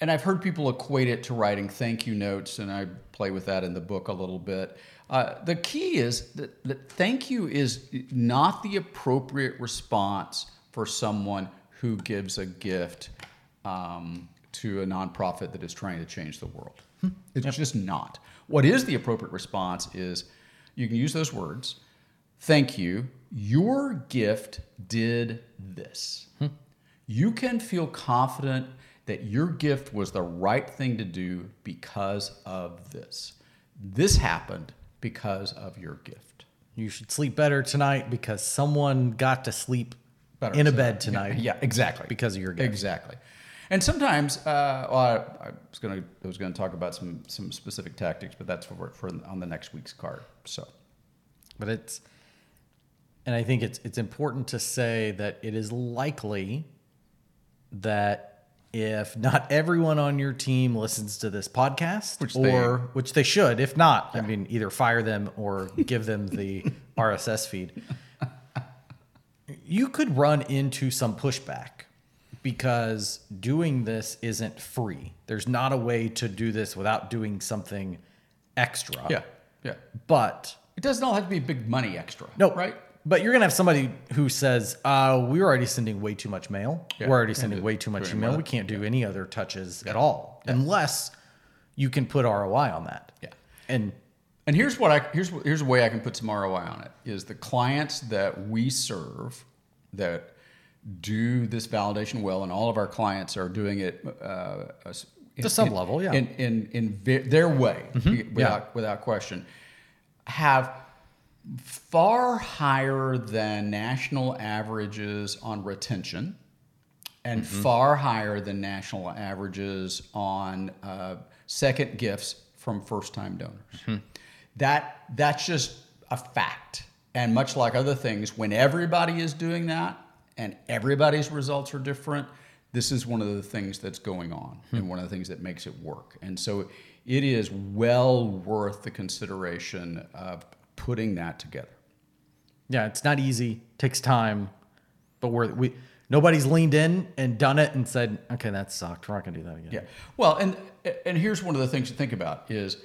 [SPEAKER 3] and I've heard people equate it to writing thank you notes, and I play with that in the book a little bit. Uh, the key is that, that thank you is not the appropriate response for someone who gives a gift um, to a nonprofit that is trying to change the world. It's just not. What is the appropriate response is you can use those words. Thank you. Your gift did this. You can feel confident that your gift was the right thing to do because of this. This happened because of your gift.
[SPEAKER 2] You should sleep better tonight because someone got to sleep
[SPEAKER 3] Better
[SPEAKER 2] in a bed tonight.
[SPEAKER 3] Yeah, exactly.
[SPEAKER 2] Because of your gift.
[SPEAKER 3] Exactly. And sometimes, uh, well, I, I was going to I was going to talk about some some specific tactics, but that's for, for on the next week's card. So
[SPEAKER 2] But it's, and I think it's it's important to say that it is likely that if not everyone on your team listens to this podcast,
[SPEAKER 3] Which they-
[SPEAKER 2] or which they should, if not, I mean, either fire them or give them the RSS feed. You could run into some pushback because doing this isn't free. There's not a way to do this without doing something extra.
[SPEAKER 3] yeah, yeah.
[SPEAKER 2] But
[SPEAKER 3] It doesn't all have to be big money extra.
[SPEAKER 2] no,
[SPEAKER 3] right?
[SPEAKER 2] But you're gonna have somebody who says, uh, "We're already sending way too much mail.
[SPEAKER 3] Yeah,
[SPEAKER 2] We're already sending way too much email. We can't do any other touches at all, unless you can put ROI on that."
[SPEAKER 3] Yeah.
[SPEAKER 2] And
[SPEAKER 3] And here's what I here's here's a way I can put some ROI on it is the clients that we serve that do this validation well, and all of our clients are doing it uh, in-
[SPEAKER 2] some level, yeah. Mm-hmm.
[SPEAKER 3] in in, in their way, without without question, have far higher than national averages on retention and
[SPEAKER 2] Mm-hmm.
[SPEAKER 3] far higher than national averages on uh, second gifts from first time donors.
[SPEAKER 2] Hmm.
[SPEAKER 3] That that's just a fact. And much like other things, when everybody is doing that and everybody's results are different, this is one of the things that's going on
[SPEAKER 2] Hmm.
[SPEAKER 3] and one of the things that makes it work. And so it is well worth the consideration of putting that together.
[SPEAKER 2] yeah, it's not easy. Takes time, but we're we nobody's leaned in and done it and said, "Okay, that sucked. We're not gonna do that again."
[SPEAKER 3] Yeah. Well, and and here's one of the things to think about is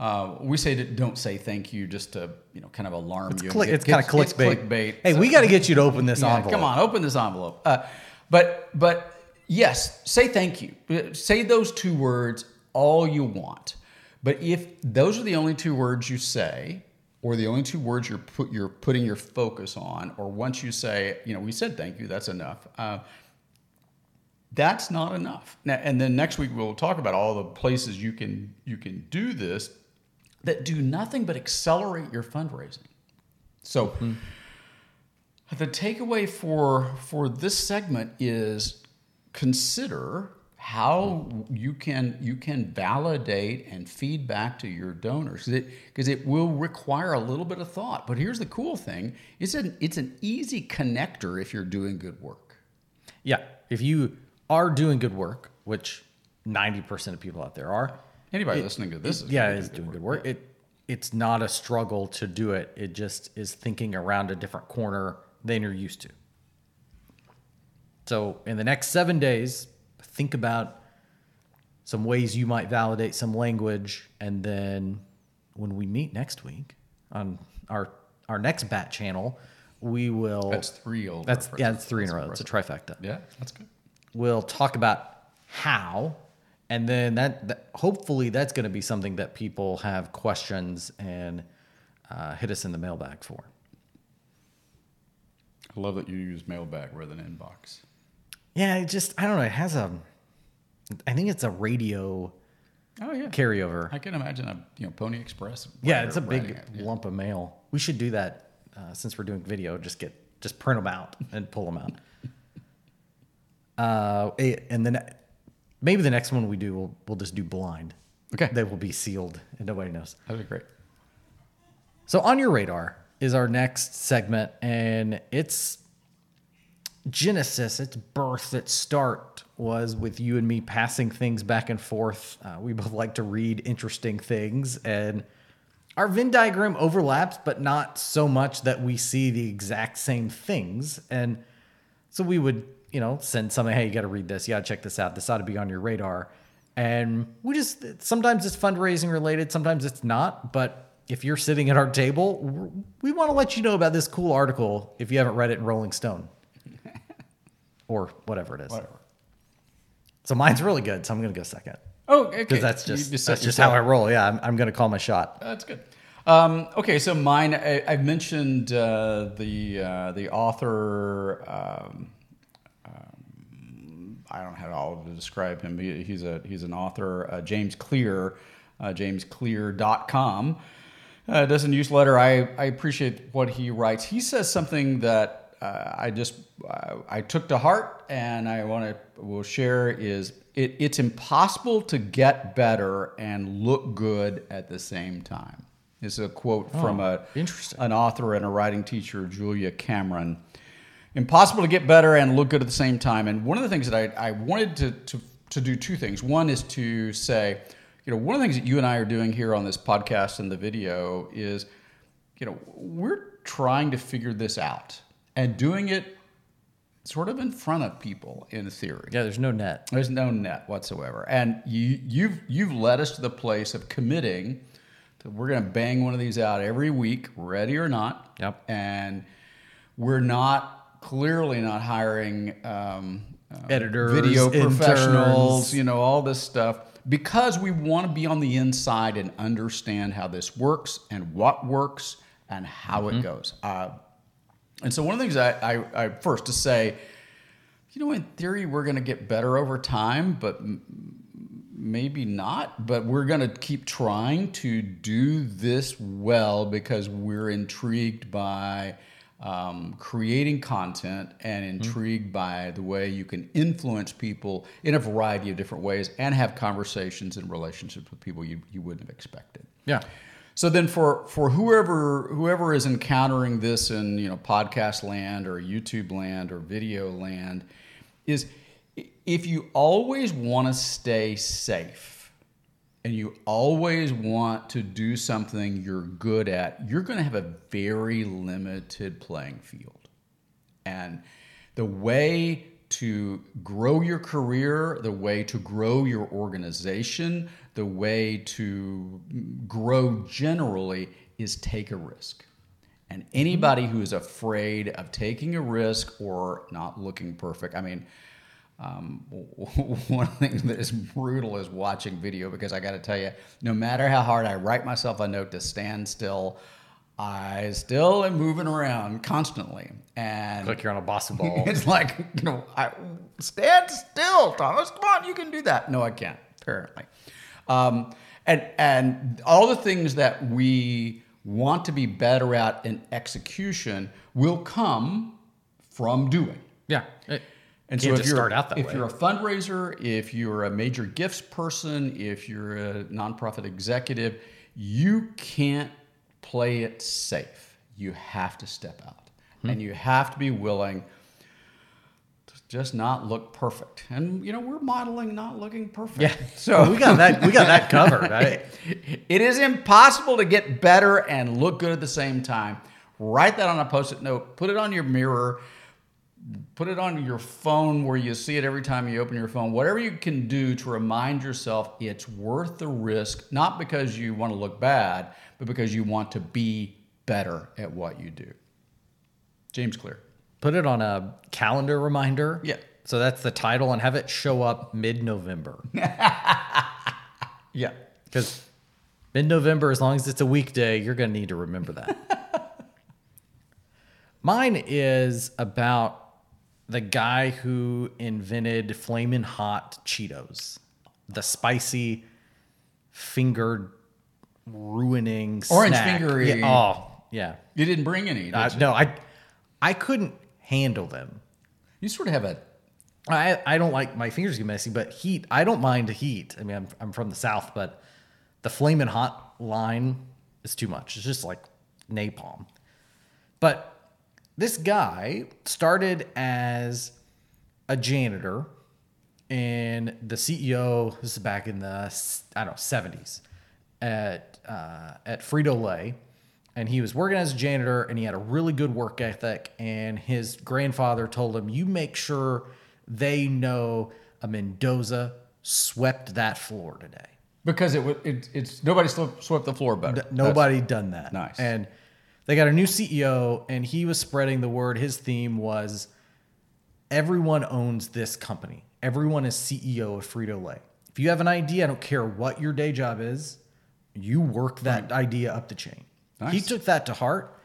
[SPEAKER 3] uh, we say that don't say thank you just to you know kind of alarm you. and
[SPEAKER 2] Click,
[SPEAKER 3] get-
[SPEAKER 2] it's kind of clickbait.
[SPEAKER 3] clickbait.
[SPEAKER 2] Hey,
[SPEAKER 3] So-
[SPEAKER 2] we got to get you to open this
[SPEAKER 3] Yeah,
[SPEAKER 2] envelope.
[SPEAKER 3] Come on, open this envelope. Uh, but but yes, say thank you. Say those two words all you want. But if those are the only two words you say, or the only two words you're put you're putting your focus on, or once you say, you know, we said thank you, that's enough. Uh, that's not enough. Now, and then next week we'll talk about all the places you can you can do this that do nothing but accelerate your fundraising. So mm-hmm. the takeaway for for this segment is consider how you can you can validate and feedback to your donors because it, it will require a little bit of thought but here's the cool thing it's an it's an easy connector if you're doing good work
[SPEAKER 2] yeah if you are doing good work which 90% of people out there are
[SPEAKER 3] anybody it, listening to this
[SPEAKER 2] is yeah is doing good work, work. it it's not a struggle to do it it just is thinking around a different corner than you're used to so in the next seven days think about some ways you might validate some language, and then when we meet next week on our our next bat channel, we will.
[SPEAKER 3] That's three old.
[SPEAKER 2] That's yeah, that's three that's in a row. It's a trifecta.
[SPEAKER 3] Yeah, that's good.
[SPEAKER 2] We'll talk about how, and then that, that hopefully that's going to be something that people have questions and uh, hit us in the mailbag for.
[SPEAKER 3] I love that you use mailbag rather than inbox.
[SPEAKER 2] Yeah, it just I don't know. It has a, I think it's a radio.
[SPEAKER 3] Oh yeah,
[SPEAKER 2] carryover.
[SPEAKER 3] I can imagine a you know Pony Express.
[SPEAKER 2] Yeah, it's a big it, yeah. lump of mail. We should do that uh, since we're doing video. Just get just print them out and pull them out. uh, and then maybe the next one we do, we'll we'll just do blind.
[SPEAKER 3] Okay,
[SPEAKER 2] they will be sealed and nobody knows.
[SPEAKER 3] That'd be great.
[SPEAKER 2] So on your radar is our next segment, and it's genesis, its birth, its start was with you and me passing things back and forth. Uh, we both like to read interesting things, and our Venn diagram overlaps, but not so much that we see the exact same things. And so we would, you know, send something, hey, you got to read this, you got to check this out, this ought to be on your radar. And we just, sometimes it's fundraising related, sometimes it's not, but if you're sitting at our table, we want to let you know about this cool article if you haven't read it in Rolling Stone or whatever it is.
[SPEAKER 3] Whatever.
[SPEAKER 2] So mine's really good, so I'm going to go second.
[SPEAKER 3] Oh, okay.
[SPEAKER 2] Because that's just, just that's just how I roll. Yeah, I'm, I'm going to call my shot.
[SPEAKER 3] That's good. Um, okay, so mine. I, have mentioned uh, the uh, the author. Um, I don't know how to describe him. He, he's a he's an author. Uh, James Clear, uh, JamesClear.com. Uh, does a newsletter. I, I appreciate what he writes. He says something that uh, I just uh, I took to heart and I want to will share is it, it's impossible to get better and look good at the same time. This is a quote oh, from a an author and a writing teacher, Julia Cameron. Impossible to get better and look good at the same time. And one of the things that I, I wanted to, to, to do two things. One is to say, you know, one of the things that you and I are doing here on this podcast and the video is, you know, we're trying to figure this out and doing it sort of in front of people in theory.
[SPEAKER 2] Yeah, there's no net.
[SPEAKER 3] There's no net whatsoever. And you you've you've led us to the place of committing that we're going to bang one of these out every week, ready or not.
[SPEAKER 2] Yep.
[SPEAKER 3] And we're not clearly not hiring um,
[SPEAKER 2] uh, editors,
[SPEAKER 3] video professionals, interns. you know, all this stuff because we want to be on the inside and understand how this works and what works and how mm-hmm. it goes. Uh, and so one of the things I, I, I first to say, you know, in theory, we're going to get better over time, but m- maybe not. But we're going to keep trying to do this well because we're intrigued by um, creating content and mm-hmm. intrigued mm-hmm. by the way you can influence people in a variety of different ways and have conversations and relationships with people you, you wouldn't have expected.
[SPEAKER 2] Yeah.
[SPEAKER 3] So then for for whoever whoever is encountering this in you know podcast land or YouTube land or video land is if you always want to stay safe and you always want to do something you're good at, you're going to have a very limited playing field. And the way to grow your career, the way to grow your organization, the way to grow generally is take a risk. And anybody who is afraid of taking a risk or not looking perfect, I mean, um, one thing that is brutal is watching video because I got to tell you, no matter how hard I write myself a note to stand still, I still am moving around constantly. And
[SPEAKER 2] Like you're on a bossa ball.
[SPEAKER 3] it's like, you know, I, stand still, Thomas. Come on, you can do that. No, I can't, apparently. Um, and, and all the things that we want to be better at in execution will come from doing.
[SPEAKER 2] yeah. It,
[SPEAKER 3] And so if you're,
[SPEAKER 2] start out that
[SPEAKER 3] if
[SPEAKER 2] way.
[SPEAKER 3] you're a fundraiser, if you're a major gifts person, if you're a nonprofit executive, you can't play it safe. You have to step out.
[SPEAKER 2] Hmm.
[SPEAKER 3] And you have to be willing to just not look perfect. And you know, we're modeling not looking perfect.
[SPEAKER 2] yeah.
[SPEAKER 3] So
[SPEAKER 2] we got that. We got that covered. I,
[SPEAKER 3] it is impossible to get better and look good at the same time. Write that on a post-it note, put it on your mirror, put it on your phone where you see it every time you open your phone. Whatever you can do to remind yourself it's worth the risk, not because you want to look bad, but because you want to be better at what you do. James Clear.
[SPEAKER 2] put it on a calendar reminder.
[SPEAKER 3] Yeah.
[SPEAKER 2] So that's the title, and have it show up mid-November.
[SPEAKER 3] Yeah.
[SPEAKER 2] Because mid-November, as long as it's a weekday, you're going to need to remember that. Mine is about the guy who invented flaming hot Cheetos, the spicy, finger ruining
[SPEAKER 3] Orange
[SPEAKER 2] snack.
[SPEAKER 3] fingery.
[SPEAKER 2] Yeah, oh, yeah.
[SPEAKER 3] You didn't bring any.
[SPEAKER 2] Uh, no, I, I couldn't handle them.
[SPEAKER 3] You sort of have a
[SPEAKER 2] I, I don't like my fingers get messy, but heat, I don't mind heat. I mean, I'm, I'm from the South, but the flaming hot line is too much. It's just like napalm. But this guy started as a janitor, and the CEO, this is back in the, I don't know, 70s, at, uh, at Frito Lay. And he was working as a janitor, and he had a really good work ethic. And his grandfather told him, You make sure they know a Mendoza swept that floor today.
[SPEAKER 3] because it, it it's nobody swept the floor better.
[SPEAKER 2] Nobody done that.
[SPEAKER 3] Nice.
[SPEAKER 2] And they got a new CEO, and he was spreading the word. His theme was everyone owns this company. Everyone is CEO of Frito Lay. If you have an idea, I don't care what your day job is, you work that idea up the chain. He took that to heart,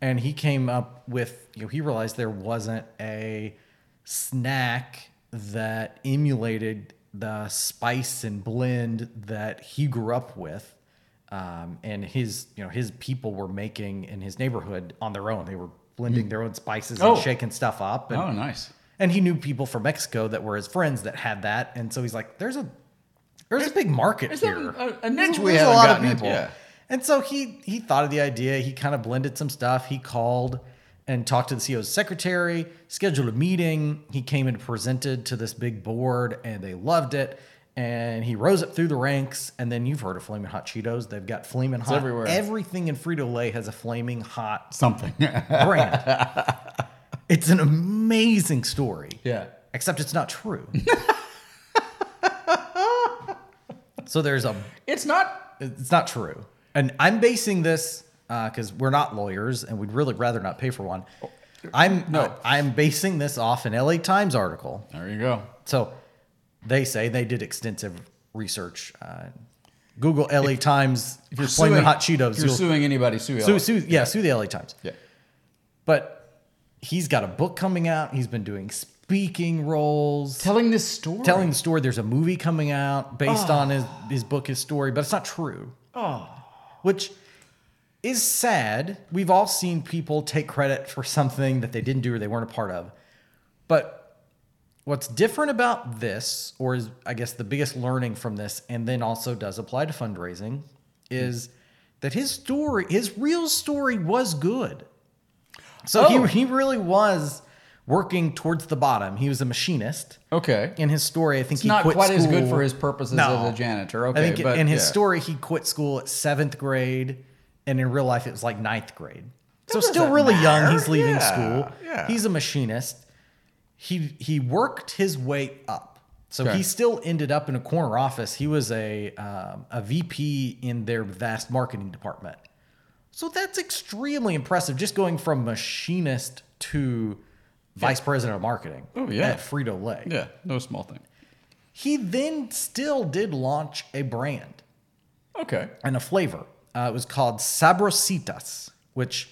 [SPEAKER 2] and he came up with. You know, he realized there wasn't a snack that emulated the spice and blend that he grew up with um, and his you know his people were making in his neighborhood on their own they were blending their own spices
[SPEAKER 3] Oh.
[SPEAKER 2] and shaking stuff up and,
[SPEAKER 3] Oh, nice.
[SPEAKER 2] and he knew people from mexico that were his friends that had that and so he's like there's a there's a big market
[SPEAKER 3] there's
[SPEAKER 2] here
[SPEAKER 3] a- a- a niche
[SPEAKER 2] There's-
[SPEAKER 3] we
[SPEAKER 2] there's a lot of people
[SPEAKER 3] yeah.
[SPEAKER 2] and so he he thought of the idea he kind of blended some stuff he called and talked to the CEO's secretary, scheduled a meeting. He came and presented to this big board, and they loved it. And he rose up through the ranks. And then you've heard of Flaming Hot Cheetos. They've got Flaming Hot
[SPEAKER 3] everywhere.
[SPEAKER 2] Everything in Frito Lay has a Flaming Hot
[SPEAKER 3] Something.
[SPEAKER 2] brand. it's an amazing story.
[SPEAKER 3] Yeah.
[SPEAKER 2] Except it's not true. so there's a
[SPEAKER 3] it's not.
[SPEAKER 2] it's not true. And I'm basing this uh, because we're not lawyers and we'd really rather not pay for one. Oh, I'm no. Uh, I'm basing this off an LA Times article.
[SPEAKER 3] There you go.
[SPEAKER 2] So they say they did extensive research. Uh, Google LA Times
[SPEAKER 3] If you're suing,
[SPEAKER 2] hot Cheetos.
[SPEAKER 3] if you're suing anybody, sue.
[SPEAKER 2] sue, sue, yeah, sue the LA Times.
[SPEAKER 3] Yeah.
[SPEAKER 2] But he's got a book coming out. He's been doing speaking roles.
[SPEAKER 3] Telling this story.
[SPEAKER 2] telling the story. There's a movie coming out based on his, his book, his story, but it's not true.
[SPEAKER 3] Oh.
[SPEAKER 2] Which is sad. We've all seen people take credit for something that they didn't do or they weren't a part of. But what's different about this, or is I guess the biggest learning from this, and then also does apply to fundraising, is that his story, his real story was good. So
[SPEAKER 3] Oh.
[SPEAKER 2] he, he really was working towards the bottom. He was a machinist.
[SPEAKER 3] Okay.
[SPEAKER 2] In his story, I think
[SPEAKER 3] It's
[SPEAKER 2] he
[SPEAKER 3] not
[SPEAKER 2] quit
[SPEAKER 3] quite as good for his purposes
[SPEAKER 2] No.
[SPEAKER 3] as a janitor. Okay.
[SPEAKER 2] I think
[SPEAKER 3] but
[SPEAKER 2] in his
[SPEAKER 3] yeah.
[SPEAKER 2] story, he quit school at seventh grade, and in real life, it was like ninth grade. So still really young. He's leaving
[SPEAKER 3] Yeah,
[SPEAKER 2] school.
[SPEAKER 3] yeah.
[SPEAKER 2] He's a machinist. He he worked his way up. So
[SPEAKER 3] Okay.
[SPEAKER 2] he still ended up in a corner office. He was a um, a VP in their vast marketing department. So that's extremely impressive. Just going from machinist to vice president of marketing
[SPEAKER 3] Oh, yeah.
[SPEAKER 2] at Frito Lay.
[SPEAKER 3] Yeah, no small thing.
[SPEAKER 2] He then still did launch a brand
[SPEAKER 3] Okay.
[SPEAKER 2] and a flavor. Uh, it was called Sabrositas, which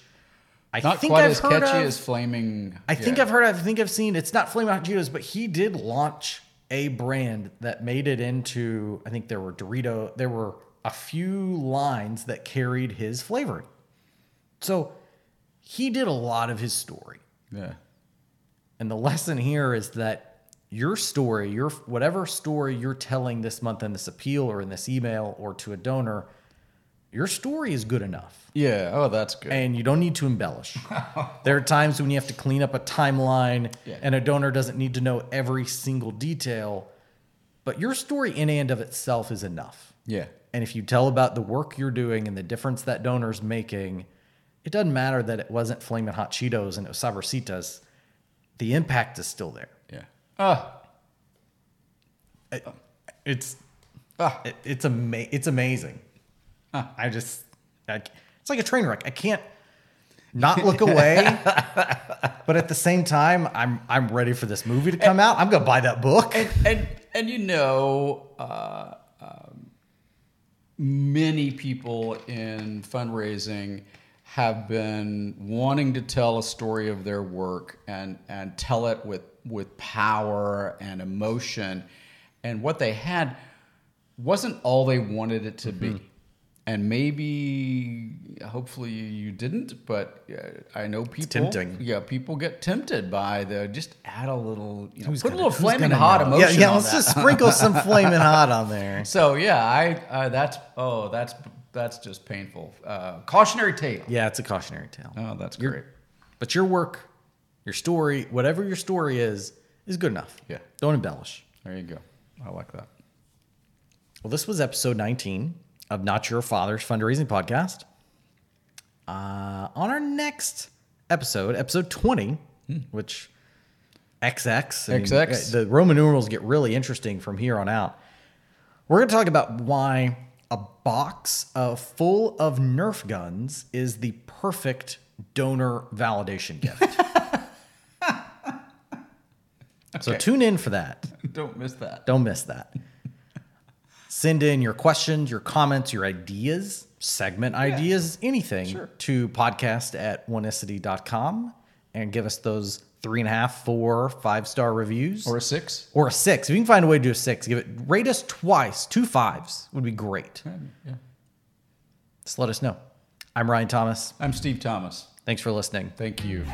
[SPEAKER 2] I
[SPEAKER 3] Not
[SPEAKER 2] think
[SPEAKER 3] quite
[SPEAKER 2] I've
[SPEAKER 3] as
[SPEAKER 2] heard
[SPEAKER 3] catchy
[SPEAKER 2] of.
[SPEAKER 3] as flaming.
[SPEAKER 2] I think. I've heard. I think I've seen. It's not Flaming Hot Cheetos, but he did launch a brand that made it into. I think there were Dorito. There were a few lines that carried his flavoring. So he did a lot of his story.
[SPEAKER 3] Yeah.
[SPEAKER 2] And the lesson here is that your story, your whatever story you're telling this month in this appeal or in this email or to a donor, your story is good enough.
[SPEAKER 3] Yeah. Oh, that's good.
[SPEAKER 2] And you don't need to embellish. there are times when you have to clean up a timeline
[SPEAKER 3] Yeah.
[SPEAKER 2] and a donor doesn't need to know every single detail, but your story in and of itself is enough.
[SPEAKER 3] yeah.
[SPEAKER 2] And if you tell about the work you're doing and the difference that donor's making, it doesn't matter that it wasn't Flamin' Hot Cheetos and it was Sabrositas. The impact is still there.
[SPEAKER 3] Yeah. Ah.
[SPEAKER 2] It's
[SPEAKER 3] Ah.
[SPEAKER 2] it- it's ama- it's amazing. I just I, it's like a train wreck. I can't not look away, but at the same time, I'm I'm ready for this movie to come out. I'm gonna buy that book.
[SPEAKER 3] and and you know, uh, um, many people in fundraising have been wanting to tell a story of their work and and tell it with with power and emotion, and what they had wasn't all they wanted it to be. And maybe, hopefully, you didn't. But uh, I know people.
[SPEAKER 2] tempting.
[SPEAKER 3] Yeah, people get tempted by the just add a little, you know,
[SPEAKER 2] Who's
[SPEAKER 3] put
[SPEAKER 2] gonna-
[SPEAKER 3] a little flaming hot
[SPEAKER 2] know?
[SPEAKER 3] emotion.
[SPEAKER 2] Yeah, yeah. Let's
[SPEAKER 3] that.
[SPEAKER 2] just sprinkle some flaming hot on there.
[SPEAKER 3] So yeah, I uh, that's oh that's that's just painful. Uh, cautionary tale.
[SPEAKER 2] Yeah, it's a cautionary tale.
[SPEAKER 3] Oh, that's
[SPEAKER 2] Your-
[SPEAKER 3] great.
[SPEAKER 2] But your work, your story, whatever your story is, is good enough.
[SPEAKER 3] Yeah.
[SPEAKER 2] Don't embellish.
[SPEAKER 3] There you go. I like that.
[SPEAKER 2] Well, this was episode 19 of Not Your Father's Fundraising Podcast. Uh, on our next episode, episode 20, which XX, I mean, the Roman numerals get really interesting from here on out. We're going to talk about why a box of full of Nerf guns is the perfect donor validation gift. So tune in for that.
[SPEAKER 3] Don't miss that.
[SPEAKER 2] Don't miss that. Send in your questions, your comments, your ideas, segment ideas, anything
[SPEAKER 3] Sure.
[SPEAKER 2] to podcast at oneicity.com and give us those three and a half, four, five star reviews.
[SPEAKER 3] Or a six.
[SPEAKER 2] or a six. If you can find a way to do a six, give it rate us twice. Two fives would be great.
[SPEAKER 3] Yeah.
[SPEAKER 2] Just let us know. I'm Ryan Thomas.
[SPEAKER 3] I'm Steve Thomas.
[SPEAKER 2] Thanks for listening.
[SPEAKER 3] Thank you.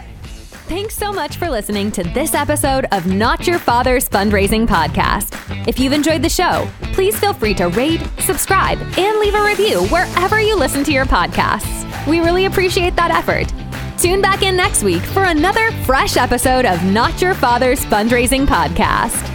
[SPEAKER 1] Thanks so much for listening to this episode of Not Your Father's Fundraising Podcast. If you've enjoyed the show, please feel free to rate, subscribe, and leave a review wherever you listen to your podcasts. We really appreciate that effort. Tune back in next week for another fresh episode of Not Your Father's Fundraising Podcast.